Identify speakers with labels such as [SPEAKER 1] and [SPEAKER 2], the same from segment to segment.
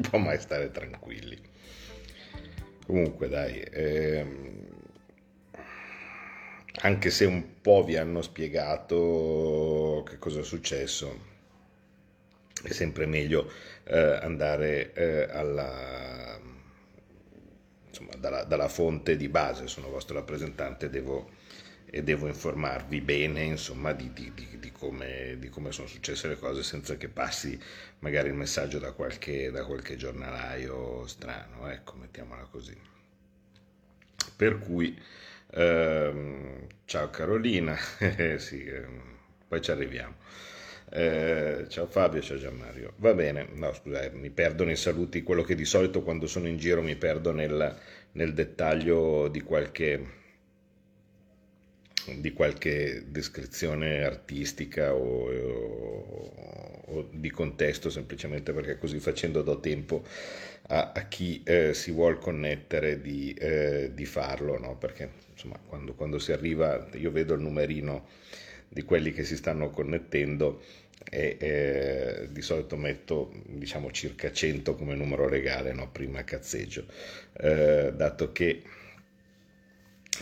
[SPEAKER 1] Può mai stare tranquilli. Comunque dai, ehm, anche se un po' vi hanno spiegato che cosa è successo, è sempre meglio eh, andare eh, alla, insomma, dalla, dalla fonte di base, sono vostro rappresentante, devo, e devo informarvi bene insomma, di, di- di- come, di come sono successe le cose senza che passi magari il messaggio da qualche, da qualche giornalaio strano, ecco, mettiamola così. Per cui, ehm, ciao Carolina, sì, ehm, poi ci arriviamo. Eh, ciao Fabio, ciao Gianmario. Va bene, no scusa, eh, mi perdo nei saluti, quello che di solito quando sono in giro mi perdo nel, nel dettaglio di qualche, di qualche descrizione artistica o, o- o di contesto, semplicemente perché così facendo do tempo a, a chi eh, si vuol connettere di, eh, di farlo, no? Perché insomma, quando, quando si arriva, io vedo il numerino di quelli che si stanno connettendo e eh, di solito metto diciamo circa 100 come numero legale, no? Prima cazzeggio, Eh, dato che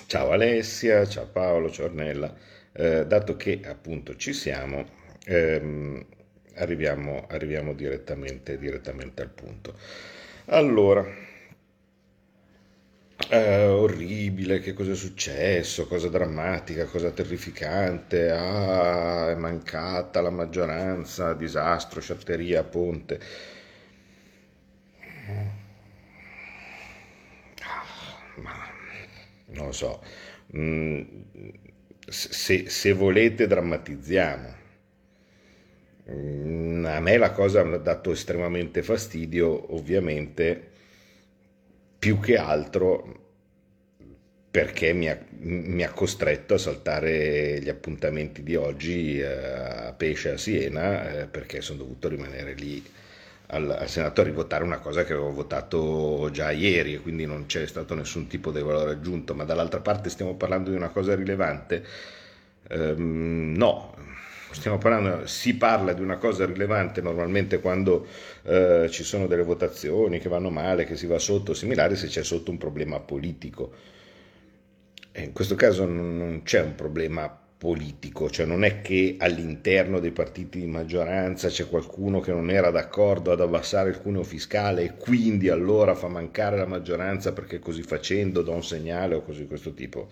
[SPEAKER 1] Ciao Alessia, ciao Paolo, ciao Ornella. Eh, dato che appunto ci siamo, ehm, arriviamo, arriviamo direttamente, direttamente al punto. Allora, eh, orribile, che cosa è successo, cosa drammatica, cosa terrificante, ah, è mancata la maggioranza, disastro, sciatteria, ponte. Non lo so, Mm, se, se volete drammatizziamo. Mm, A me la cosa mi ha dato estremamente fastidio, ovviamente, più che altro perché mi ha, mi ha costretto a saltare gli appuntamenti di oggi eh, a Pesce a Siena, eh, perché sono dovuto rimanere lì al, al Senato a rivotare una cosa che avevo votato già ieri e quindi non c'è stato nessun tipo di valore aggiunto, ma dall'altra parte stiamo parlando di una cosa rilevante? Ehm, no, parlando, si parla di una cosa rilevante normalmente quando eh, ci sono delle votazioni che vanno male, che si va sotto, similare se c'è sotto un problema politico. E in questo caso non c'è un problema politico, cioè non è che all'interno dei partiti di maggioranza c'è qualcuno che non era d'accordo ad abbassare il cuneo fiscale e quindi allora fa mancare la maggioranza perché così facendo dà un segnale o cose di questo tipo.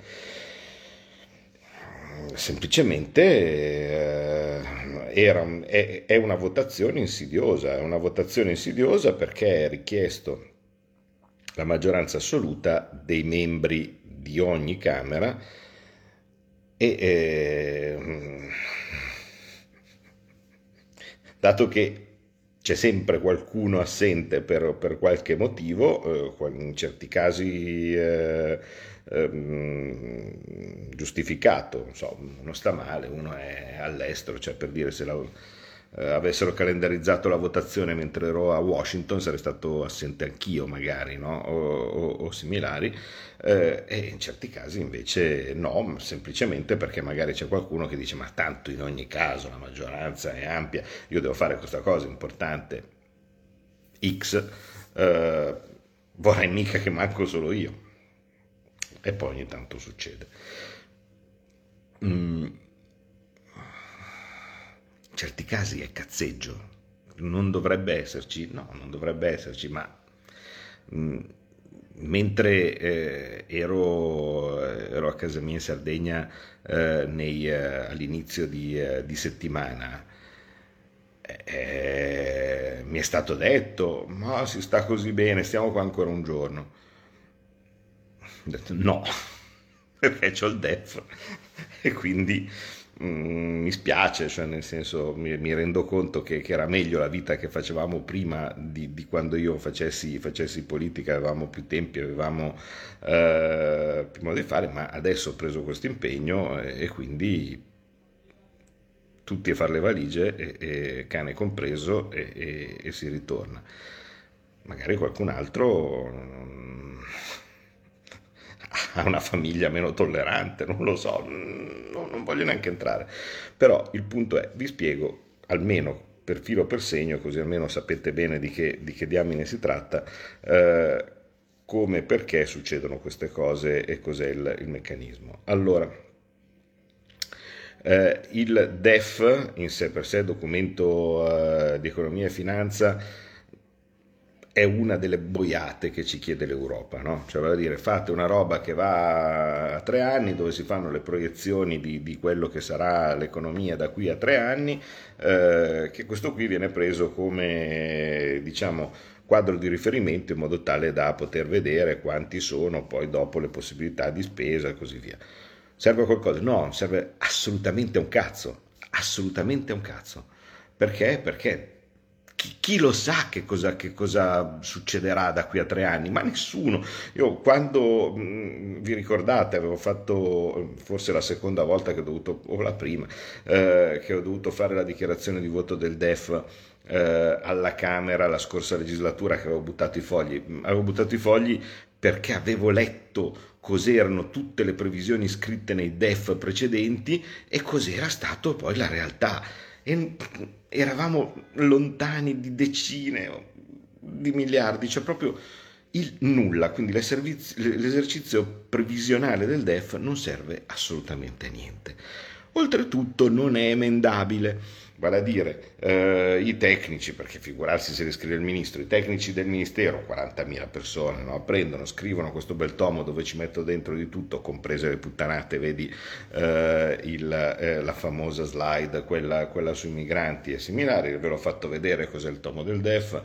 [SPEAKER 1] Semplicemente eh, era è, è una votazione insidiosa, è una votazione insidiosa perché è richiesto la maggioranza assoluta dei membri di ogni Camera e eh, dato che c'è sempre qualcuno assente per, per qualche motivo, eh, in certi casi eh, ehm, giustificato, non so, uno sta male, uno è all'estero, cioè per dire se la, eh, avessero calendarizzato la votazione mentre ero a Washington sarei stato assente anch'io magari, no? o, o- o similari, eh, e in certi casi invece no, semplicemente perché magari c'è qualcuno che dice ma tanto in ogni caso la maggioranza è ampia, io devo fare questa cosa importante X, eh, vorrei mica che manco solo io. E poi ogni tanto succede. Mm, certi casi è cazzeggio, non dovrebbe esserci, no, non dovrebbe esserci, ma mm, mentre eh, ero, ero a casa mia in Sardegna eh, nei, eh, all'inizio di, eh, di settimana, eh, mi è stato detto, ma si sta così bene, stiamo qua ancora un giorno. Ho detto no, perché c'ho il DEF. E quindi mm, mi spiace, cioè nel senso mi, mi rendo conto che, che era meglio la vita che facevamo prima di, di quando io facessi, facessi politica, avevamo più tempi, avevamo eh, più modo di fare, ma adesso ho preso questo impegno e, e quindi tutti a fare le valigie, e, e cane compreso, e- e si ritorna. Magari qualcun altro ha una famiglia meno tollerante, non lo so, mm, non, non voglio neanche entrare. Però il punto è, vi spiego almeno per filo per segno, così almeno sapete bene di che, di che diamine si tratta, eh, come e perché succedono queste cose e cos'è il, il meccanismo. Allora, eh, il DEF, in sé per sé, documento eh, di economia e finanza, è una delle boiate che ci chiede l'Europa, no? Cioè, vale a dire, fate una roba che va a tre anni, dove si fanno le proiezioni di, di quello che sarà l'economia da qui a tre anni, eh, che questo qui viene preso come, diciamo, quadro di riferimento in modo tale da poter vedere quanti sono poi dopo le possibilità di spesa e così via. Serve a qualcosa? No, serve assolutamente a un cazzo, assolutamente a un cazzo. Perché? Perché chi, chi lo sa che cosa, che cosa succederà da qui a tre anni? Ma nessuno. Io quando mh, vi ricordate, avevo fatto forse la seconda volta che ho dovuto, o la prima, eh, che ho dovuto fare la dichiarazione di voto del DEF eh, alla Camera la scorsa legislatura che avevo buttato i fogli. Avevo buttato i fogli perché avevo letto cos'erano tutte le previsioni scritte nei DEF precedenti e cos'era stato poi la realtà. E eravamo lontani di decine di miliardi, cioè proprio il nulla, quindi l'esercizio previsionale del DEF non serve assolutamente a niente. Oltretutto non è emendabile vale a dire eh, i tecnici, perché figurarsi se li scrive il ministro, i tecnici del ministero, 40.000 persone, no? prendono, scrivono questo bel tomo dove ci metto dentro di tutto, comprese le puttanate, vedi eh, il, eh, la famosa slide, quella, quella, sui migranti e similari, ve l'ho fatto vedere cos'è il tomo del DEF,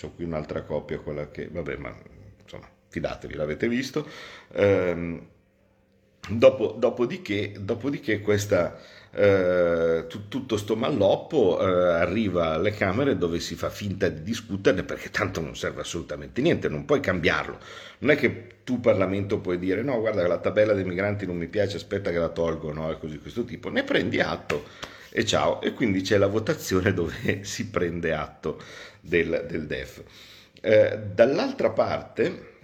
[SPEAKER 1] ho qui un'altra copia, quella che, vabbè, ma insomma, fidatevi, l'avete visto. Ehm, dopo, dopodiché, dopodiché questa eh, tutto sto malloppo eh, arriva alle Camere dove si fa finta di discuterne perché tanto non serve assolutamente niente, non puoi cambiarlo. Non è che tu Parlamento puoi dire no, guarda la tabella dei migranti non mi piace, aspetta che la tolgo, no, e così questo tipo. Ne prendi atto e ciao. E quindi c'è la votazione dove si prende atto del, del DEF. Eh, dall'altra parte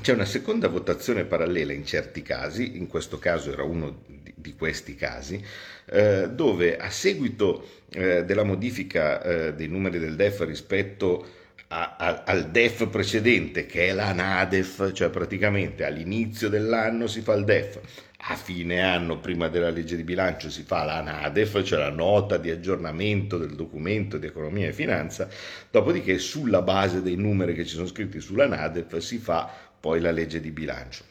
[SPEAKER 1] c'è una seconda votazione parallela in certi casi, in questo caso era uno di, questi casi, eh, dove a seguito eh, della modifica eh, dei numeri del DEF rispetto a, a, al DEF precedente, che è la NADEF, cioè praticamente all'inizio dell'anno si fa il DEF, a fine anno, prima della legge di bilancio, si fa la NADEF, cioè la nota di aggiornamento del documento di economia e finanza, dopodiché sulla base dei numeri che ci sono scritti sulla NADEF si fa poi la legge di bilancio.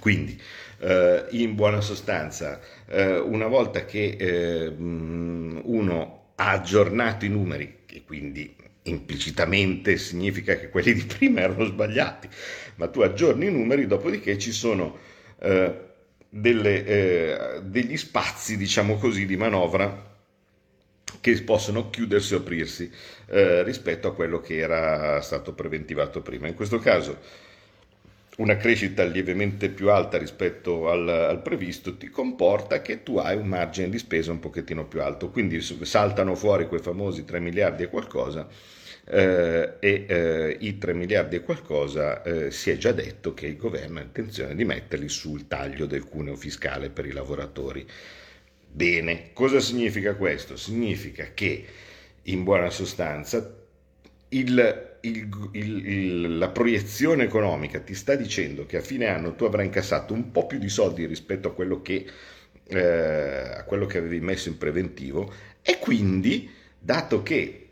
[SPEAKER 1] Quindi, eh, in buona sostanza, eh, una volta che eh, uno ha aggiornato i numeri, e quindi implicitamente significa che quelli di prima erano sbagliati, ma tu aggiorni i numeri, dopodiché ci sono eh, delle, eh, degli spazi, diciamo così, di manovra che possono chiudersi o aprirsi eh, rispetto a quello che era stato preventivato prima. In questo caso una crescita lievemente più alta rispetto al, al, previsto ti comporta che tu hai un margine di spesa un pochettino più alto, quindi saltano fuori quei famosi 3 miliardi e qualcosa eh, e eh, i 3 miliardi e qualcosa eh, si è già detto che il governo ha intenzione di metterli sul taglio del cuneo fiscale per i lavoratori. Bene, cosa significa questo? Significa che in buona sostanza il, il, il, la proiezione economica ti sta dicendo che a fine anno tu avrai incassato un po' più di soldi rispetto a quello che, eh, a quello che avevi messo in preventivo e quindi, dato che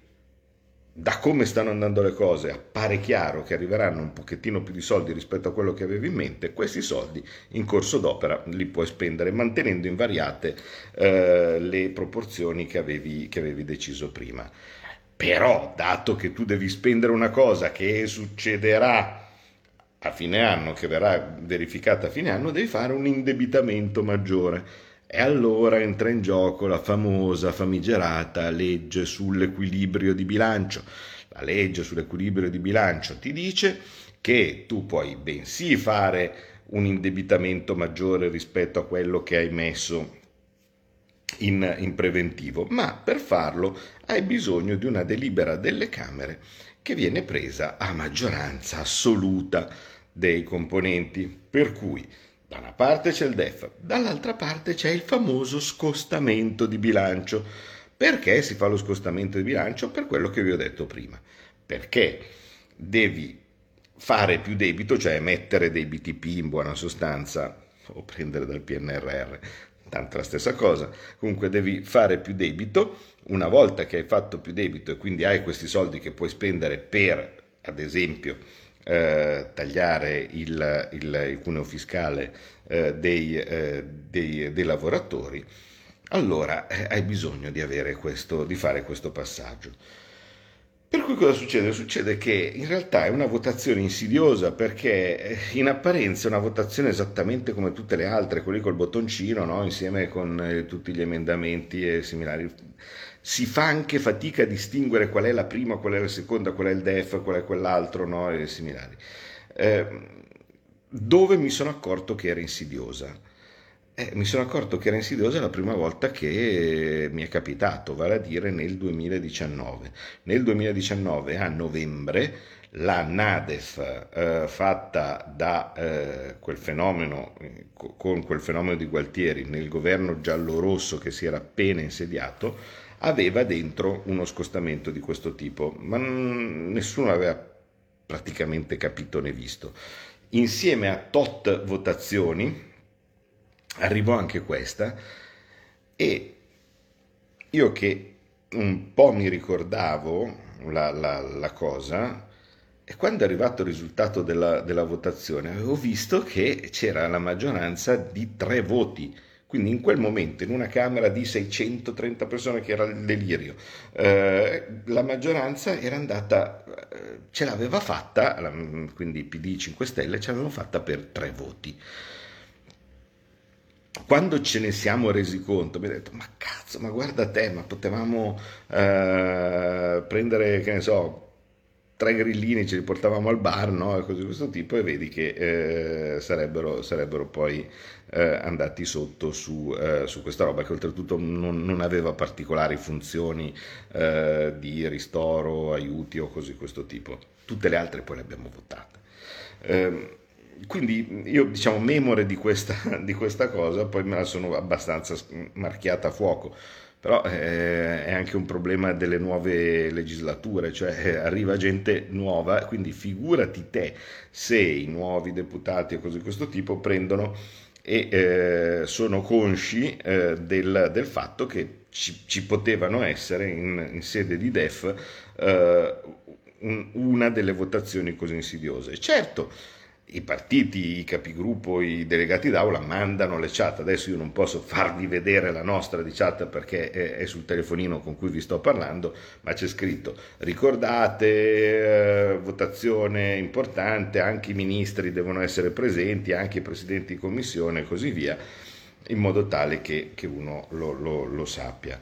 [SPEAKER 1] da come stanno andando le cose appare chiaro che arriveranno un pochettino più di soldi rispetto a quello che avevi in mente, questi soldi in corso d'opera li puoi spendere mantenendo invariate eh, le proporzioni che avevi, che avevi deciso prima. Però, dato che tu devi spendere una cosa che succederà a fine anno, che verrà verificata a fine anno, devi fare un indebitamento maggiore. E allora entra in gioco la famosa, famigerata legge sull'equilibrio di bilancio. La legge sull'equilibrio di bilancio ti dice che tu puoi bensì fare un indebitamento maggiore rispetto a quello che hai messo in, in preventivo, ma per farlo hai bisogno di una delibera delle Camere che viene presa a maggioranza assoluta dei componenti. Per cui da una parte c'è il DEF, dall'altra parte c'è il famoso scostamento di bilancio. Perché si fa lo scostamento di bilancio? Per quello che vi ho detto prima. Perché devi fare più debito, cioè mettere dei BTP in buona sostanza, o prendere dal PNRR, tanto la stessa cosa. Comunque devi fare più debito. Una volta che hai fatto più debito e quindi hai questi soldi che puoi spendere per, ad esempio, eh, tagliare il, il, il cuneo fiscale eh, dei, eh, dei, dei, lavoratori, allora eh, hai bisogno di, questo, di fare questo passaggio. Per cui cosa succede? Succede che in realtà è una votazione insidiosa perché eh, in apparenza è una votazione esattamente come tutte le altre, quelli col bottoncino, no? insieme con eh, tutti gli emendamenti e similari. Si fa anche fatica a distinguere qual è la prima, qual è la seconda, qual è il DEF, qual è quell'altro, no? e similari. Eh, dove mi sono accorto che era insidiosa? Eh, mi sono accorto che era insidiosa la prima volta che mi è capitato, vale a dire nel 2019. Nel 2019, a novembre, la NADEF eh, fatta da eh, quel fenomeno, con quel fenomeno di Gualtieri nel governo giallo-rosso che si era appena insediato, aveva dentro uno scostamento di questo tipo, ma nessuno aveva praticamente capito né visto. Insieme a tot votazioni, arrivò anche questa e io che un po' mi ricordavo la, la, la cosa, e quando è arrivato il risultato della, della, votazione avevo visto che c'era la maggioranza di tre voti. Quindi in quel momento, in una Camera di 630 persone, che era il delirio, eh, la maggioranza era andata, eh, ce l'aveva fatta, quindi PD 5 Stelle, ce l'avevano fatta per tre voti quando ce ne siamo resi conto, mi ha detto, ma cazzo, ma guarda te, ma potevamo eh, prendere, che ne so, tre grillini, ce li portavamo al bar, no? E cose di questo tipo, e vedi che eh, sarebbero, sarebbero, poi eh, andati sotto su, eh, su, questa roba, che oltretutto non, non aveva particolari funzioni eh, di ristoro, aiuti o cose di questo tipo. Tutte le altre poi le abbiamo votate. Quindi io diciamo memore di questa, di questa, cosa, poi me la sono abbastanza marchiata a fuoco, però eh, è anche un problema delle nuove legislature, cioè eh, arriva gente nuova, quindi figurati te se i nuovi deputati e cose di questo tipo prendono e eh, sono consci eh, del, del, fatto che ci, ci potevano essere in, in, sede di DEF eh, un, una delle votazioni così insidiose. Certo, i partiti, i capigruppo, i delegati d'aula mandano le chat. Adesso io non posso farvi vedere la nostra di chat perché è, sul telefonino con cui vi sto parlando, ma c'è scritto ricordate, eh, votazione importante, anche i ministri devono essere presenti, anche i presidenti di commissione e così via, in modo tale che, che uno lo, lo, lo sappia.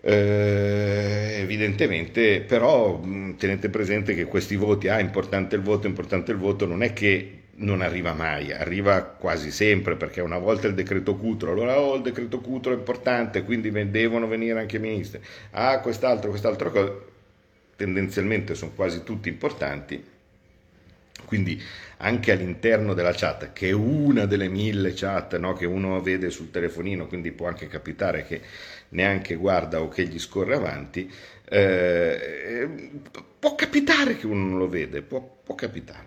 [SPEAKER 1] Eh, evidentemente, però tenete presente che questi voti, ah, importante il voto, importante il voto, non è che non arriva mai, arriva quasi sempre perché una volta il decreto Cutro, allora oh il decreto Cutro è importante, quindi devono venire anche i ministri, ah quest'altro, quest'altra cosa, tendenzialmente sono quasi tutti importanti, quindi anche all'interno della chat, che è una delle mille chat no, che uno vede sul telefonino, quindi può anche capitare che neanche guarda o che gli scorre avanti, eh, può capitare che uno non lo vede, può, può capitare.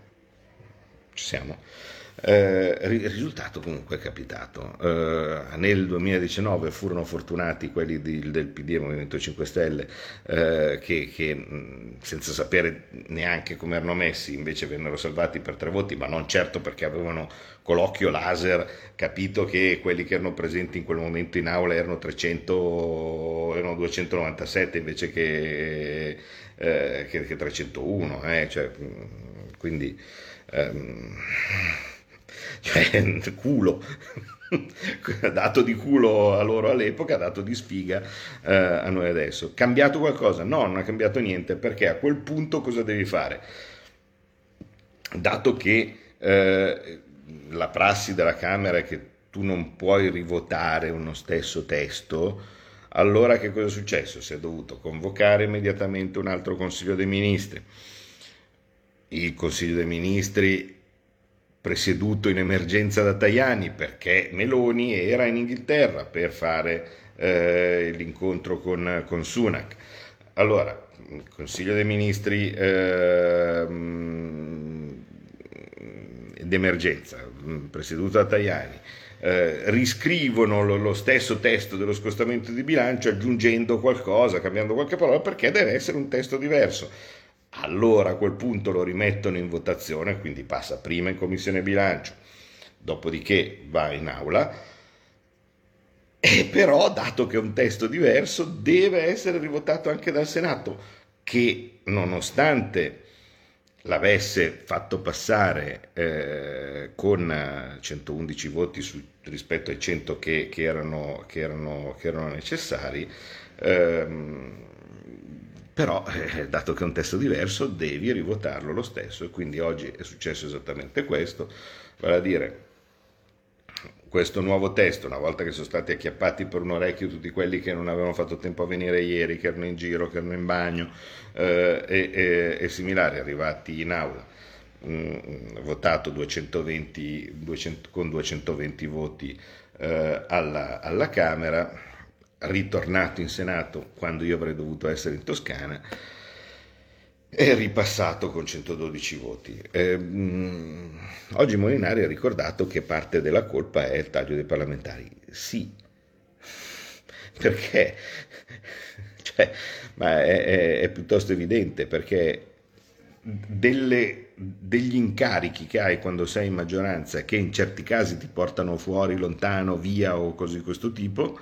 [SPEAKER 1] Ci siamo. Eh, risultato comunque è capitato. Eh, nel 2019 furono fortunati quelli di, del PD e Movimento 5 Stelle eh, che, che, senza sapere neanche come erano messi invece vennero salvati per tre voti, ma non certo perché avevano con l'occhio laser capito che quelli che erano presenti in quel momento in aula erano 300, erano 297 invece che, eh, che, che 301, eh, cioè, quindi ehm, cioè, culo. dato di culo a loro all'epoca, dato di sfiga eh, a noi adesso. Cambiato qualcosa? No, non ha cambiato niente, perché a quel punto cosa devi fare? Dato che eh, la prassi della Camera è che tu non puoi rivotare uno stesso testo, allora che cosa è successo? Si è dovuto convocare immediatamente un altro Consiglio dei Ministri. Il Consiglio dei Ministri presieduto in emergenza da Tajani perché Meloni era in Inghilterra per fare eh, l'incontro con, con Sunak. Allora, il Consiglio dei Ministri eh, d'emergenza, presieduto da Tajani, eh, riscrivono lo, lo, stesso testo dello scostamento di bilancio aggiungendo qualcosa, cambiando qualche parola, perché deve essere un testo diverso. Allora a quel punto lo rimettono in votazione, quindi passa prima in commissione bilancio, dopodiché va in aula. E però, dato che è un testo diverso, deve essere rivotato anche dal Senato, che nonostante l'avesse fatto passare eh, con 111 voti su, rispetto ai 100 che, che, erano, che, erano, che erano, necessari, ehm, però eh, dato che è un testo diverso devi rivotarlo lo stesso e quindi oggi è successo esattamente questo, vale a dire questo nuovo testo, una volta che sono stati acchiappati per un orecchio tutti quelli che non avevano fatto tempo a venire ieri, che erano in giro, che erano in bagno eh, e, e, e, similari, arrivati in aula, mh, votato 220, 200, con 220 voti eh, alla, alla Camera, ritornato in Senato quando io avrei dovuto essere in Toscana, è ripassato con 112 voti. Eh, oggi Molinari ha ricordato che parte della colpa è il taglio dei parlamentari. Sì, perché cioè, ma è, è, è, piuttosto evidente, perché delle, degli incarichi che hai quando sei in maggioranza, che in certi casi ti portano fuori, lontano, via o cose di questo tipo,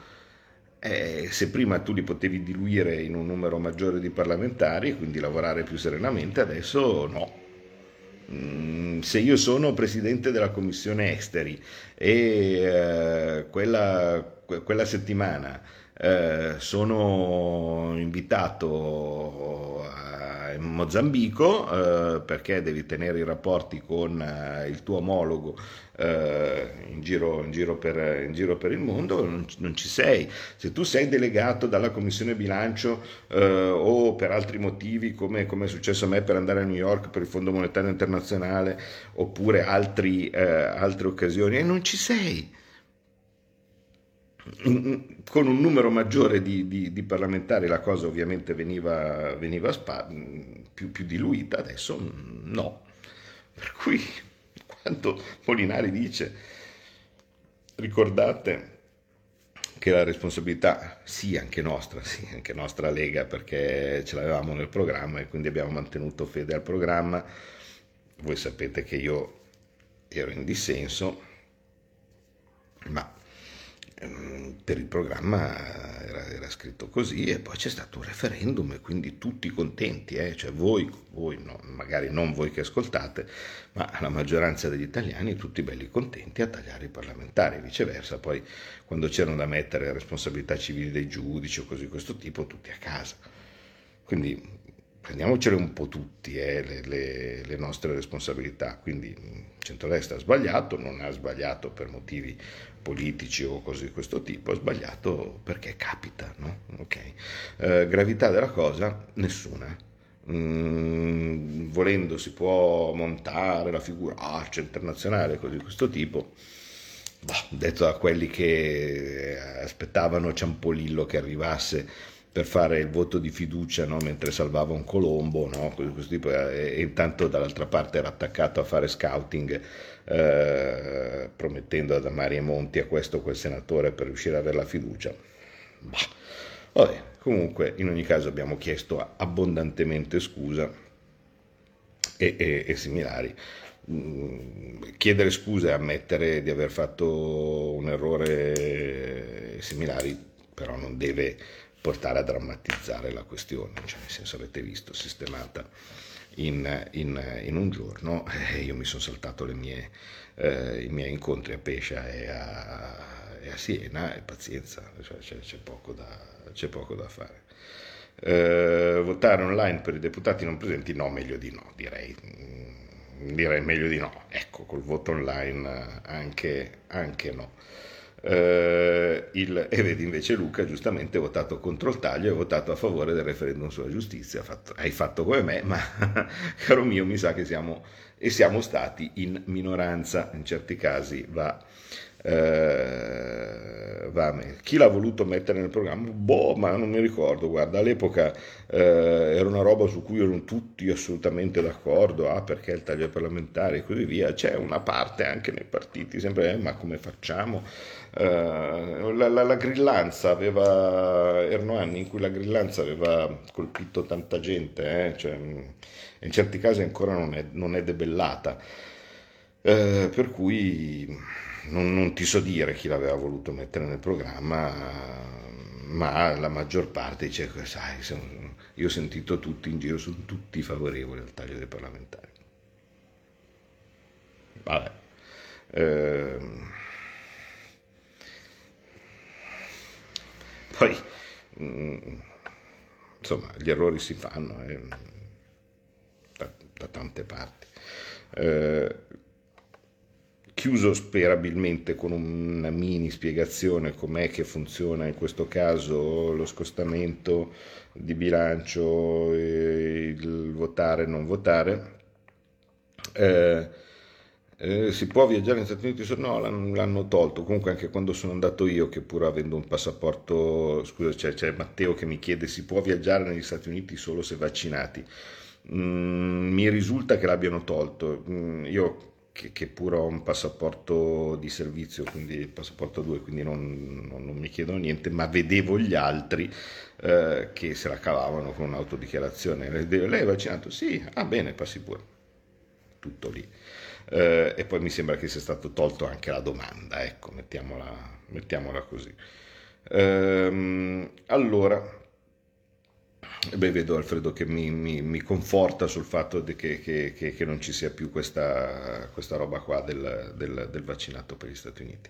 [SPEAKER 1] eh, se prima tu li potevi diluire in un numero maggiore di parlamentari, quindi lavorare più serenamente, adesso no. Mm, se io sono presidente della commissione esteri e eh, quella, quella, settimana eh, sono invitato a, in Mozambico eh, perché devi tenere i rapporti con eh, il tuo omologo eh, in giro, in, giro per, in, giro, per, il mondo, non, non, ci sei. Se tu sei delegato dalla Commissione Bilancio eh, o per altri motivi, come, come, è successo a me per andare a New York per il Fondo Monetario Internazionale, oppure altri, eh, altre occasioni, e non ci sei con un numero maggiore di, di, di, parlamentari la cosa ovviamente veniva, veniva spa, più, più, diluita, adesso no. Per cui quando Molinari dice ricordate che la responsabilità sì anche nostra, sì anche nostra Lega perché ce l'avevamo nel programma e quindi abbiamo mantenuto fede al programma, voi sapete che io ero in dissenso, ma per il programma era, era, scritto così e poi c'è stato un referendum e quindi tutti contenti, eh? cioè voi, voi no, magari non voi che ascoltate, ma la maggioranza degli italiani tutti belli contenti a tagliare i parlamentari, viceversa poi quando c'erano da mettere responsabilità civili dei giudici o cose di questo tipo tutti a casa. Quindi prendiamocele un po' tutti eh, le, le, le, nostre responsabilità. Quindi centrodestra ha sbagliato, non ha sbagliato per motivi politici o cose di questo tipo, ha sbagliato perché capita. No? Okay. Eh, gravità della cosa? Nessuna. Mm, volendo si può montare la figuraccia internazionale, cose di questo tipo. Bah, detto da quelli che aspettavano Ciampolillo che arrivasse per fare il voto di fiducia no? mentre salvava un colombo, no? tipo, e intanto dall'altra parte era attaccato a fare scouting, eh, promettendo ad Mario Monti a questo o quel senatore per riuscire ad avere la fiducia. Bah. Vabbè, comunque in ogni caso abbiamo chiesto abbondantemente scusa e, e, e similari. mm, chiedere scuse e ammettere di aver fatto un errore similari, però non deve portare a drammatizzare la questione, cioè nel senso avete visto sistemata in, in- in un giorno, eh, io mi sono saltato mie, eh, i miei incontri a Pescia e a, e a Siena e pazienza, cioè, c'è, c'è poco da, c'è poco da fare. Eh, votare online per i deputati non presenti? No, meglio di no, direi. Direi meglio di no. Ecco, col voto online eh, anche, anche no. Eh, il- e vedi invece Luca giustamente ha votato contro il taglio e ha votato a favore del referendum sulla giustizia. Fatto- hai fatto come me, ma caro mio, mi sa che siamo e siamo stati in minoranza. In certi casi va, eh, va. Chi l'ha voluto mettere nel programma? Boh, ma non mi ricordo. Guarda, all'epoca eh, era una roba su cui erano tutti assolutamente d'accordo. Ah, perché il taglio parlamentare e così via. C'è una parte anche nei partiti, sempre, eh, ma come facciamo? Eh, la, la- la grillanza aveva, erano anni in cui la grillanza aveva colpito tanta gente, eh, cioè, in certi casi ancora non è, non è debellata. Eh, per cui non, non ti so dire chi l'aveva voluto mettere nel programma, ma la maggior parte dice, sai, io ho sentito tutti in giro, sono tutti favorevoli al taglio dei parlamentari. Vabbè. Ehm, Poi, mm, insomma, gli errori si fanno eh, da, da tante parti. Eh, chiuso sperabilmente con una mini spiegazione com'è che funziona in questo caso lo scostamento di bilancio, e il votare e non votare. Eh, eh, si può viaggiare negli Stati Uniti? No, l'hanno, l'hanno tolto. Comunque anche quando sono andato io, che pur avendo un passaporto, scusa, c'è, c'è Matteo che mi chiede si può viaggiare negli Stati Uniti solo se vaccinati. Mm, mi risulta che l'abbiano tolto. Mm, io che, che pur ho un passaporto di servizio, quindi passaporto 2, quindi non, non- non mi chiedono niente, ma vedevo gli altri eh, che se la cavavano con un'autodichiarazione. Lei è vaccinato? Sì, ah bene, passi pure tutto lì. Eh, e poi mi sembra che sia stato tolto anche la domanda, ecco, mettiamola, mettiamola così. Ehm, allora, beh, vedo Alfredo che mi, mi- mi conforta sul fatto che, che- che- che non ci sia più questa, questa roba qua del, del- del vaccinato per gli Stati Uniti.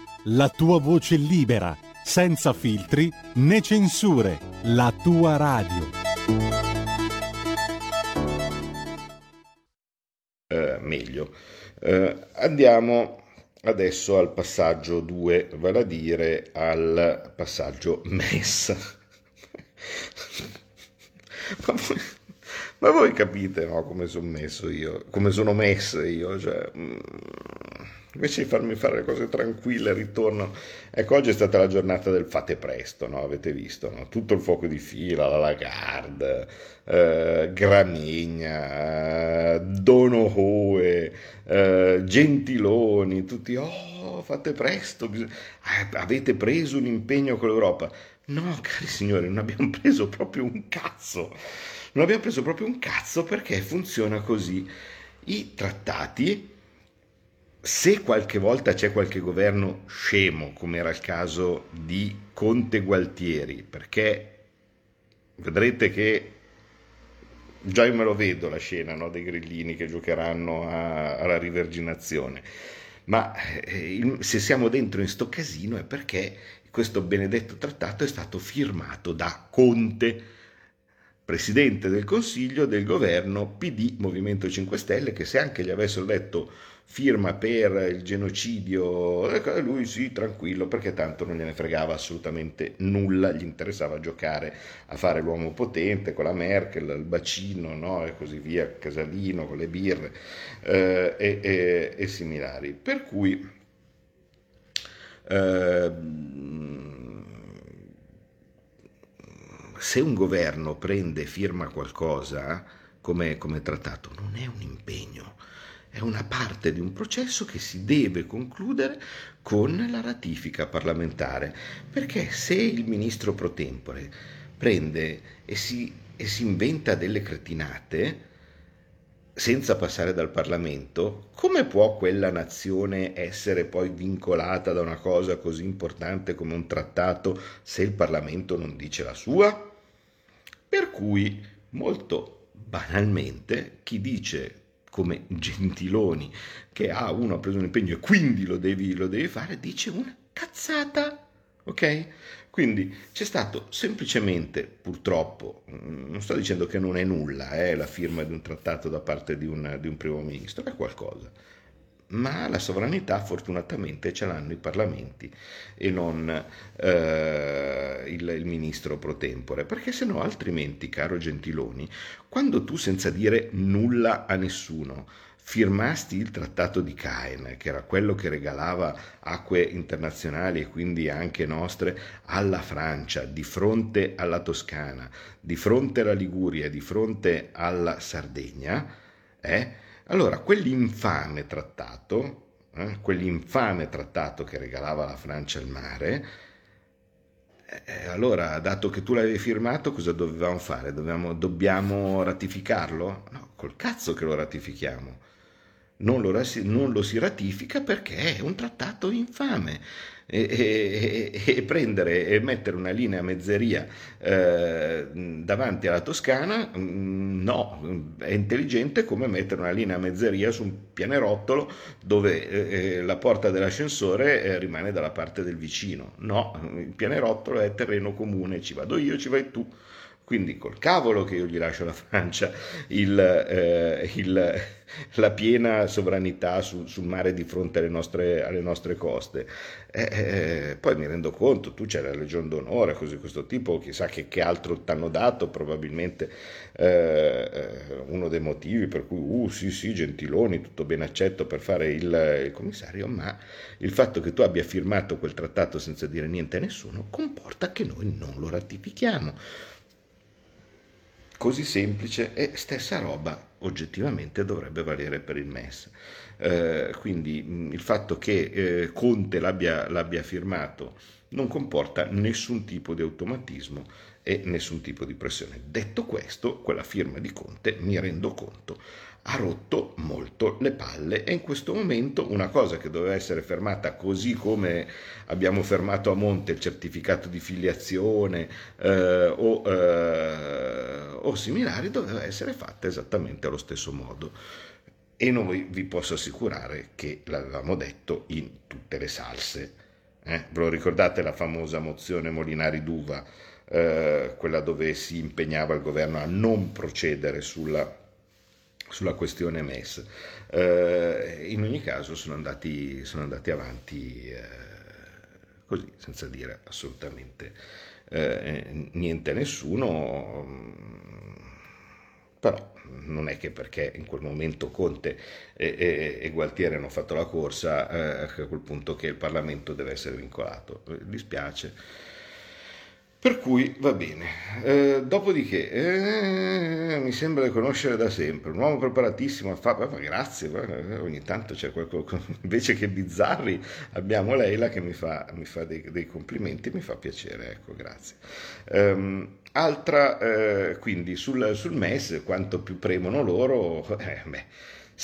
[SPEAKER 2] la tua voce libera, senza filtri né censure, la tua radio.
[SPEAKER 1] eh, meglio. Eh, andiamo adesso al passaggio 2, vale a dire al passaggio MES. ma, voi, ma voi capite no, come sono messo io, come sono messo io, cioè, mm, invece di farmi fare le cose tranquille, ritorno. Ecco, oggi è stata la giornata del fate presto, no? Avete visto, no? Tutto il fuoco di fila, la Lagarde, eh, Gramegna, eh, Donohoe, eh, Gentiloni, tutti, oh, fate presto, bis- eh, avete preso un impegno con l'Europa. No, cari signori, non abbiamo preso proprio un cazzo. Non abbiamo preso proprio un cazzo perché funziona così. I trattati se qualche volta c'è qualche governo scemo, come era il caso di Conte Gualtieri, perché vedrete che Già io me lo vedo la scena no, dei grillini che giocheranno a- alla riverginazione. Ma eh, se siamo dentro in sto casino è perché questo benedetto trattato è stato firmato da Conte, presidente del Consiglio del governo PD Movimento 5 Stelle, che se anche gli avessero detto firma per il genocidio, lui sì, tranquillo, perché tanto non gliene fregava assolutamente nulla, gli interessava giocare a fare l'uomo potente con la Merkel, il bacino, no? e così via, Casalino con le birre eh, e, e- e similari. Per cui ehm, se un governo prende firma qualcosa come, come trattato, non è un impegno, è una parte di un processo che si deve concludere con la ratifica parlamentare, perché se il ministro pro tempore prende e si, e si inventa delle cretinate, senza passare dal Parlamento, come può quella nazione essere poi vincolata da una cosa così importante come un trattato se il Parlamento non dice la sua? Per cui, molto banalmente, chi dice come Gentiloni che ah, uno ha preso un impegno e quindi lo devi, lo devi fare, dice una cazzata. Ok? Quindi c'è stato semplicemente, purtroppo, mm, non sto dicendo che non è nulla, eh, la firma di un trattato da parte di un, di un primo ministro, è qualcosa, ma la sovranità fortunatamente ce l'hanno i parlamenti e non eh, il, il ministro pro tempore, perché se no altrimenti, caro Gentiloni, quando tu senza dire nulla a nessuno firmasti il trattato di Caen, che era quello che regalava acque internazionali e quindi anche nostre alla Francia, di fronte alla Toscana, di fronte alla Liguria, di fronte alla Sardegna, eh? Allora quell'infame trattato, eh, quell'infame trattato che regalava alla Francia il mare, eh, allora, dato che tu l'avevi firmato, cosa dovevamo fare? Dovevamo- dobbiamo ratificarlo? No, col cazzo che lo ratifichiamo. Non lo, non lo si ratifica perché è un trattato infame. E, e- e- prendere e mettere una linea mezzeria eh, davanti alla Toscana, mm, no, è intelligente come mettere una linea mezzeria su un pianerottolo dove eh, eh, la porta dell'ascensore eh, rimane dalla parte del vicino. No, il pianerottolo è terreno comune, ci vado io, ci vai tu. Quindi col cavolo che io gli lascio alla Francia il, eh, il- la piena sovranità sul, mare di fronte alle nostre, alle nostre coste. Eh, eh, poi mi rendo conto, tu c'è la Legion d'Onore, così di questo tipo, chissà che, che altro ti hanno dato, probabilmente eh, eh, uno dei motivi per cui, uh sì sì, Gentiloni, tutto ben accetto per fare il, il commissario, ma il fatto che tu abbia firmato quel trattato senza dire niente a nessuno comporta che noi non lo ratifichiamo così semplice e stessa roba oggettivamente dovrebbe valere per il MES. Eh, quindi il fatto che eh, Conte l'abbia, l'abbia firmato non comporta nessun tipo di automatismo e nessun tipo di pressione. Detto questo, quella firma di Conte, mi rendo conto, ha rotto molto le palle e in questo momento una cosa che doveva essere fermata così come abbiamo fermato a monte il certificato di filiazione eh, o, eh, o similari doveva essere fatta esattamente allo stesso modo. E noi vi posso assicurare che l'avevamo detto in tutte le salse. eh? Ve lo ricordate la famosa mozione Molinari d'Uva, eh, quella dove si impegnava il governo a non procedere sulla sulla questione MES. Eh, in ogni caso sono andati, sono andati avanti eh, così, senza dire assolutamente eh, niente a nessuno, mm, però non è che perché in quel momento Conte e, e- e Gualtieri hanno fatto la corsa, eh, a quel punto che il Parlamento deve essere vincolato. Eh, dispiace. Per cui va bene. Eh, dopodiché, eh, mi sembra di conoscere da sempre un uomo preparatissimo a fare. Grazie, ogni tanto c'è qualcosa. Invece che bizzarri, abbiamo Leila che mi fa, mi fa dei, dei complimenti, mi fa piacere, ecco, grazie. Ehm, altra, eh, quindi sul, sul MES, quanto più premono loro, eh, beh,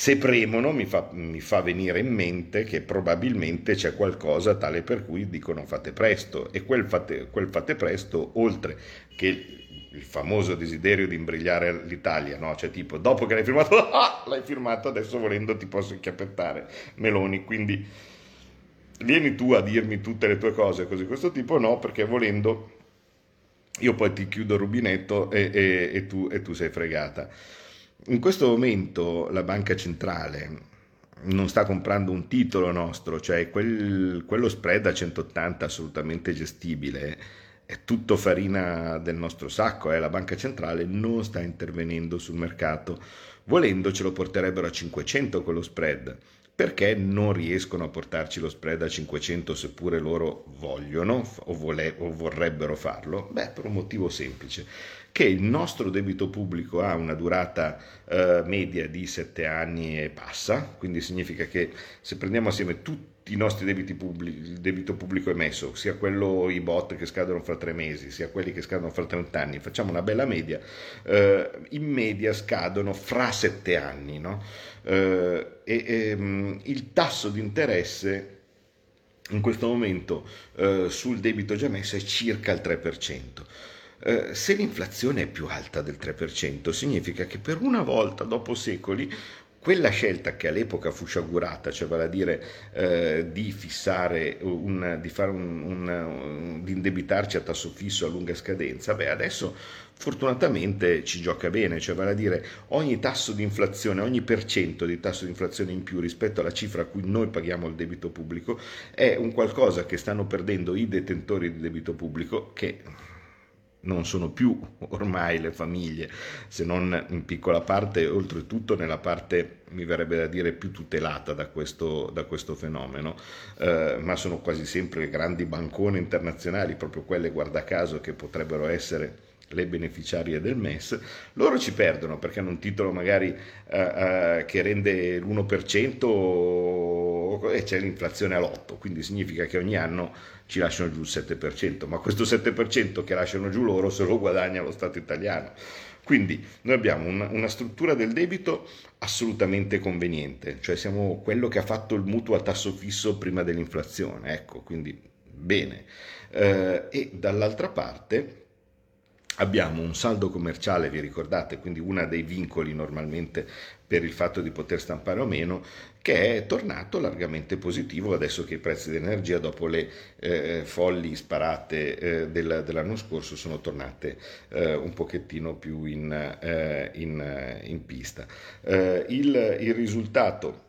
[SPEAKER 1] se premono mi fa, mi fa venire in mente che probabilmente c'è qualcosa tale per cui dicono fate presto e quel fate, quel fate presto, oltre che il famoso desiderio di imbrigliare l'Italia, no? Cioè tipo, dopo che l'hai firmato, ah, l'hai firmato, adesso volendo ti posso inchiappettare, Meloni, quindi vieni tu a dirmi tutte le tue cose così questo tipo, no, perché volendo io poi ti chiudo il rubinetto e, e- e tu, e tu sei fregata. In questo momento la banca centrale non sta comprando un titolo nostro, cioè quel- quello spread a 180 assolutamente gestibile è tutto farina del nostro sacco, eh. la banca centrale non sta intervenendo sul mercato, volendo ce lo porterebbero a 500 quello spread. Perché non riescono a portarci lo spread a 500 seppure loro vogliono o, vole- o vorrebbero farlo? Beh, per un motivo semplice, che il nostro debito pubblico ha una durata eh, media di 7 anni e passa, quindi significa che se prendiamo assieme tutti i nostri debiti pubblici, il debito pubblico emesso, sia quello i bot che scadono fra 3 mesi, sia quelli che scadono fra 30 anni, facciamo una bella media, eh, in media scadono fra 7 anni, no? Eh, e ehm, il tasso di interesse in questo momento eh, sul debito già messo è circa il 3%. Eh, se l'inflazione è più alta del 3%, significa che per una volta dopo secoli quella scelta che all'epoca fu sciagurata, cioè vale a dire eh, di fissare, un, di, un, un- di indebitarci a tasso fisso a lunga scadenza, beh adesso fortunatamente ci gioca bene, cioè vale a dire ogni tasso di inflazione, ogni per di tasso di inflazione in più rispetto alla cifra a cui noi paghiamo il debito pubblico è un qualcosa che stanno perdendo i detentori di debito pubblico che non sono più ormai le famiglie, se non in piccola parte, oltretutto nella parte, mi verrebbe da dire, più tutelata da questo, da questo fenomeno, eh, ma sono quasi sempre grandi bancone internazionali, proprio quelle, guarda caso, che potrebbero essere le beneficiarie del MES, loro ci perdono perché hanno un titolo magari eh, eh, che rende l'1% e c'è l'inflazione all'8%, quindi significa che ogni anno ci lasciano giù il 7%, ma questo 7% che lasciano giù loro se lo guadagna lo Stato italiano. Quindi noi abbiamo una, una struttura del debito assolutamente conveniente, cioè siamo quello che ha fatto il mutuo a tasso fisso prima dell'inflazione, ecco, quindi bene. Eh, e dall'altra parte abbiamo un saldo commerciale, vi ricordate, quindi uno dei vincoli normalmente per il fatto di poter stampare o meno, che è tornato largamente positivo adesso che i prezzi dell'energia dopo le eh, folli sparate eh, del- dell'anno scorso sono tornate eh, un pochettino più in, eh, in, eh, in pista. Eh, il, il risultato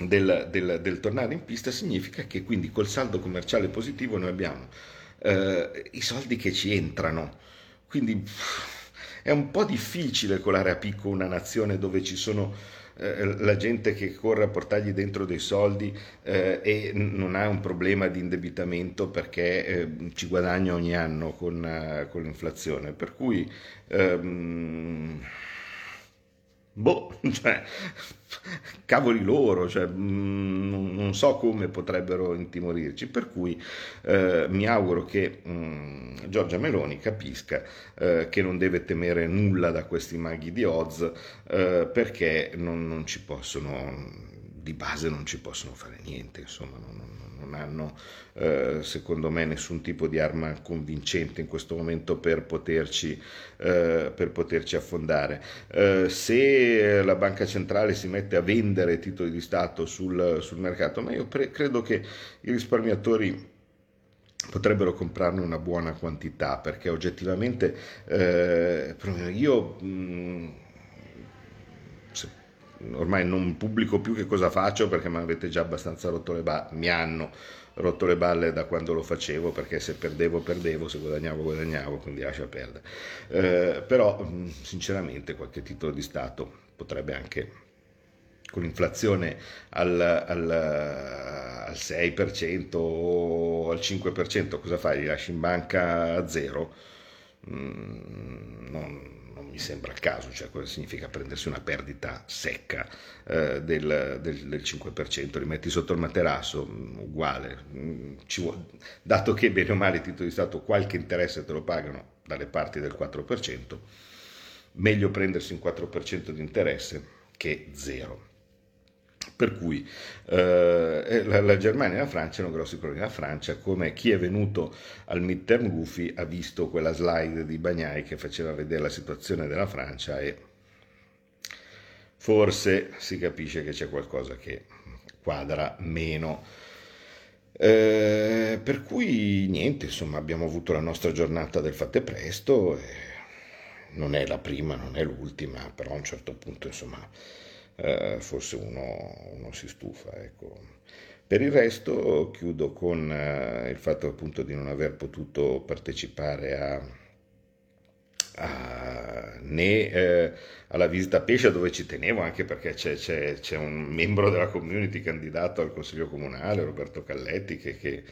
[SPEAKER 1] del, del- del tornare in pista significa che quindi col saldo commerciale positivo noi abbiamo eh, i soldi che ci entrano. Quindi pff, è un po' difficile colare a picco una nazione dove ci sono eh, la gente che corre a portargli dentro dei soldi eh, e non ha un problema di indebitamento perché eh, ci guadagna ogni anno con, eh, con l'inflazione. Per cui ehm, Boh, cioè, cavoli loro, cioè, mm, non so come potrebbero intimorirci, per cui eh, mi auguro che mm, Giorgia Meloni capisca eh, che non deve temere nulla da questi maghi di Oz eh, perché non, non ci possono, di base non ci possono fare niente, insomma, non, non- non hanno eh, secondo me nessun tipo di arma convincente in questo momento per poterci, eh, per poterci affondare. Eh, se la banca centrale si mette a vendere titoli di Stato sul, sul mercato, ma io pre- credo che i risparmiatori potrebbero comprarne una buona quantità perché oggettivamente eh, io mh, ormai non pubblico più che cosa faccio perché mi avete già abbastanza rotto le balle, mi hanno rotto le balle da quando lo facevo perché se perdevo perdevo, se guadagnavo guadagnavo, quindi lascia perdere. Eh, però mh, sinceramente qualche titolo di Stato potrebbe anche con l'inflazione al, al, al 6% o al 5%, cosa fai? Li lasci in banca a zero? Mm, non mi sembra il caso, cioè cosa significa prendersi una perdita secca eh, del, del- del 5%, li metti sotto il materasso, mm, uguale, Mm, ci vuo- dato che bene o male i titoli di Stato qualche interesse te lo pagano dalle parti del 4%, meglio prendersi un 4% di interesse che zero. Per cui eh, la, la, Germania e la Francia hanno grossi problemi. La Francia, come chi è venuto al midterm Goofy, ha visto quella slide di Bagnai che faceva vedere la situazione della Francia e forse si capisce che c'è qualcosa che quadra meno. Eh, per cui niente, insomma, abbiamo avuto la nostra giornata del fatte presto. non è la prima, non è l'ultima, però a un certo punto, insomma eh, forse uno, uno, si stufa. Ecco. Per il resto chiudo con eh, il fatto appunto di non aver potuto partecipare a, a, né eh, alla visita a Pescia dove ci tenevo anche perché c'è, c'è, c'è, un membro della community candidato al Consiglio Comunale, Roberto Calletti, che, che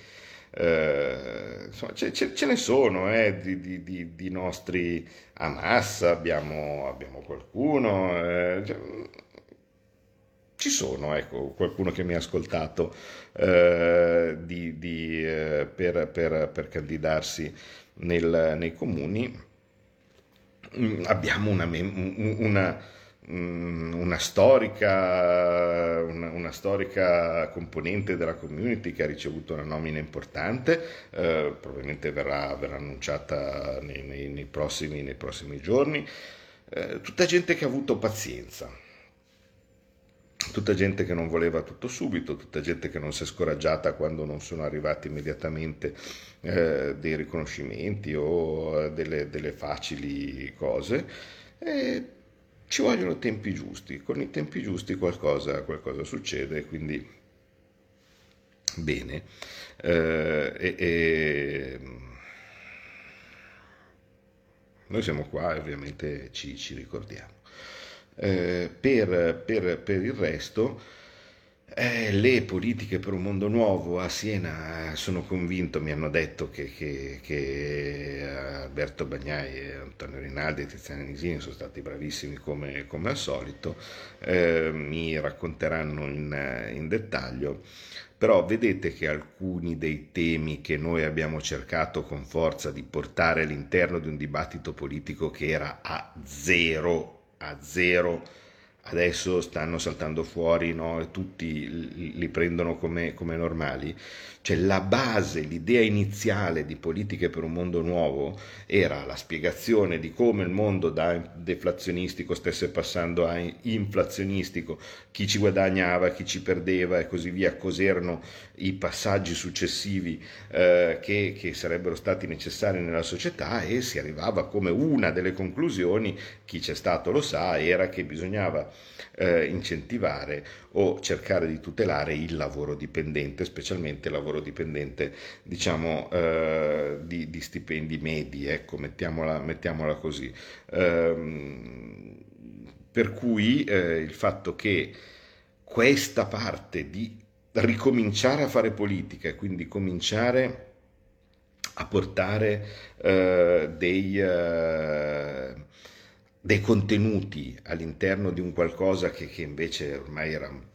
[SPEAKER 1] eh, insomma, ce, ce, ce, ne sono eh, di, di, di, di, nostri a massa, abbiamo, abbiamo qualcuno. Eh, cioè, ci sono, ecco, qualcuno che mi ha ascoltato eh, di, di, eh, per, per, per, candidarsi nel, nei comuni. Mm, abbiamo una, una, mm, una, storica, una, storica, componente della community che ha ricevuto una nomina importante, eh, probabilmente verrà, verrà annunciata nei, nei, nei, prossimi, nei prossimi giorni. Eh, tutta gente che ha avuto pazienza tutta gente che non voleva tutto subito, tutta gente che non si è scoraggiata quando non sono arrivati immediatamente eh, dei riconoscimenti o delle, delle facili cose. E ci vogliono tempi giusti, con i tempi giusti qualcosa, qualcosa succede, quindi bene. Eh, e, e, noi siamo qua e ovviamente ci, ci ricordiamo. Eh, per, per, per, il resto, eh, le politiche per un mondo nuovo a Siena eh, sono convinto, mi hanno detto che, che, che Alberto Bagnai, Antonio Rinaldi e Tiziano Nisini sono stati bravissimi come, come al solito, eh, mi racconteranno in, in dettaglio. Però vedete che alcuni dei temi che noi abbiamo cercato con forza di portare all'interno di un dibattito politico che era a zero a zero, adesso stanno saltando fuori no? tutti li prendono come, come normali. Cioè la base, l'idea iniziale di politiche per un mondo nuovo era la spiegazione di come il mondo da deflazionistico stesse passando a inflazionistico, chi ci guadagnava, chi ci perdeva e così via, cos'erano i passaggi successivi eh, che, che sarebbero stati necessari nella società e si arrivava come una delle conclusioni, chi c'è stato lo sa, era che bisognava eh, incentivare o cercare di tutelare il lavoro dipendente, specialmente il lavoro dipendente diciamo eh, di, di, stipendi medi, ecco, mettiamola, mettiamola così. Ehm, per cui eh, il fatto che questa parte di ricominciare a fare politica e quindi cominciare a portare eh, dei, eh, dei contenuti all'interno di un qualcosa che, che invece ormai era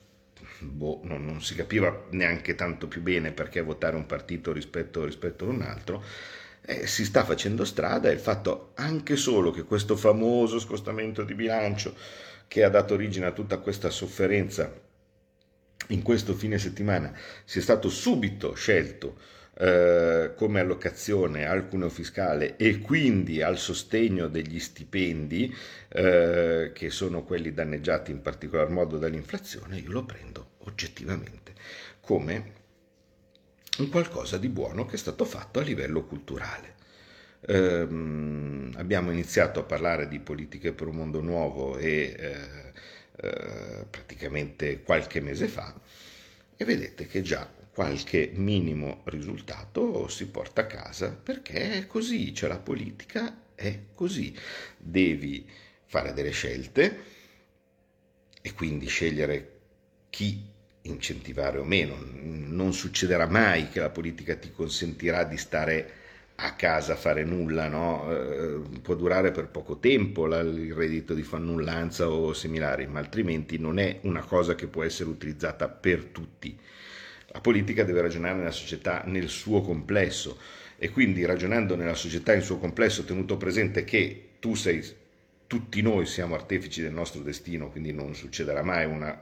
[SPEAKER 1] boh, non, non, si capiva neanche tanto più bene perché votare un partito rispetto, rispetto ad un altro, eh, si sta facendo strada e il fatto anche solo che questo famoso scostamento di bilancio che ha dato origine a tutta questa sofferenza in questo fine settimana sia stato subito scelto eh, come allocazione al cuneo fiscale e quindi al sostegno degli stipendi eh, che sono quelli danneggiati in particolar modo dall'inflazione, io lo prendo oggettivamente come un qualcosa di buono che è stato fatto a livello culturale. Eh, abbiamo iniziato a parlare di politiche per un mondo nuovo e eh, eh, praticamente qualche mese fa e vedete che già qualche minimo risultato si porta a casa perché è così, cioè la politica è così. Devi fare delle scelte e quindi scegliere chi incentivare o meno. Non succederà mai che la politica ti consentirà di stare a casa a fare nulla, no? eh, può durare per poco tempo il reddito di fannullanza o similari, ma altrimenti non è una cosa che può essere utilizzata per tutti. La politica deve ragionare nella società nel suo complesso e quindi ragionando nella società in suo complesso, tenuto presente che tu sei, tutti noi siamo artefici del nostro destino, quindi non succederà mai una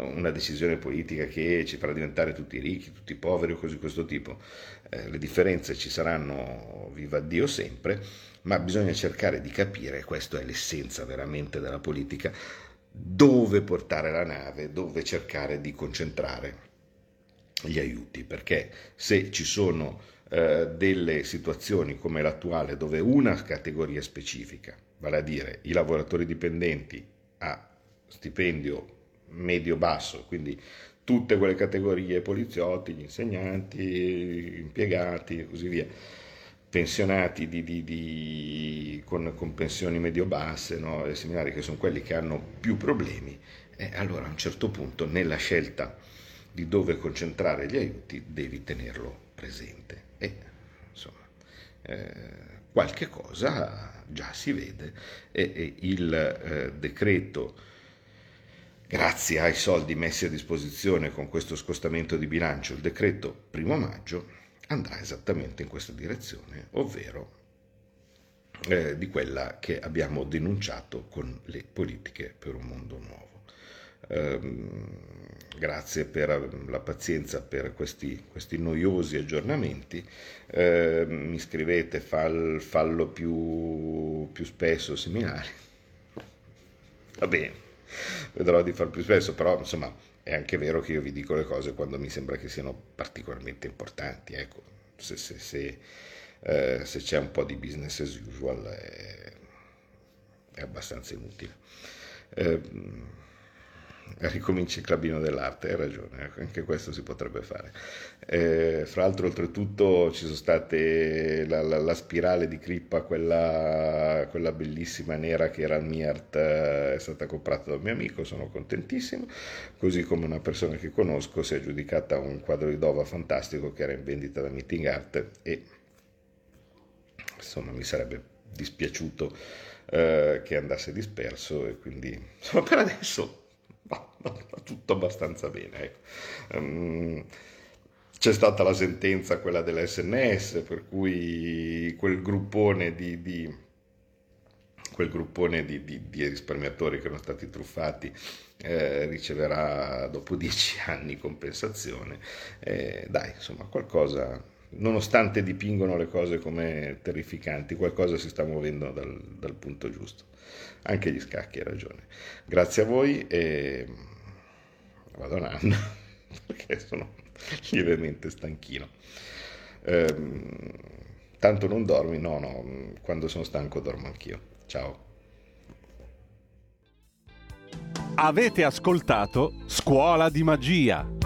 [SPEAKER 1] una decisione politica che ci farà diventare tutti ricchi, tutti poveri o così di questo tipo. Eh, le differenze ci saranno, viva Dio, sempre, ma bisogna cercare di capire, questa è l'essenza veramente della politica, dove portare la nave, dove cercare di concentrare gli aiuti, perché se ci sono eh, delle situazioni come l'attuale dove una categoria specifica, vale a dire i lavoratori dipendenti a stipendio medio-basso, quindi tutte quelle categorie, poliziotti, gli insegnanti, impiegati e così via, pensionati di, di, di, con, con, pensioni medio-basse, no? e seminari che sono quelli che hanno più problemi, e allora a un certo punto nella scelta di dove concentrare gli aiuti devi tenerlo presente. E insomma, eh, qualche cosa già si vede e, e il eh, decreto grazie ai soldi messi a disposizione con questo scostamento di bilancio, il decreto primo maggio andrà esattamente in questa direzione, ovvero eh, di quella che abbiamo denunciato con le politiche per un mondo nuovo. Eh, grazie per la pazienza per questi, questi noiosi aggiornamenti. Eh, mi scrivete fall, fallo più, più spesso, seminari. Va bene vedrò di far più spesso, però insomma è anche vero che io vi dico le cose quando mi sembra che siano particolarmente importanti, ecco, se, se, se, eh, se c'è un po' di business as usual è, è abbastanza inutile. Eh, ricominci il clubino dell'arte, hai ragione, ecco, anche questo si potrebbe fare. Eh, fra l'altro, oltretutto, ci sono state la, la, la spirale di Crippa, quella, quella, bellissima nera che era al Miart, eh, è stata comprata dal mio amico, sono contentissimo, così come una persona che conosco si è aggiudicata un quadro di Dova fantastico che era in vendita da Meeting Art e insomma mi sarebbe dispiaciuto eh, che andasse disperso e quindi insomma per adesso tutto abbastanza bene. Ecco. Um, c'è stata la sentenza, quella dell'SNS, per cui quel gruppone di, di quel gruppone di, di, di, risparmiatori che erano stati truffati eh, riceverà dopo dieci anni compensazione. Eh, dai, insomma, qualcosa, nonostante dipingono le cose come terrificanti, qualcosa si sta muovendo dal, dal punto giusto. Anche gli scacchi, hai ragione. Grazie a voi e vado un anno perché sono lievemente stanchino. Ehm, tanto non dormi? No, no, quando sono stanco dormo anch'io. Ciao.
[SPEAKER 2] Avete ascoltato Scuola di Magia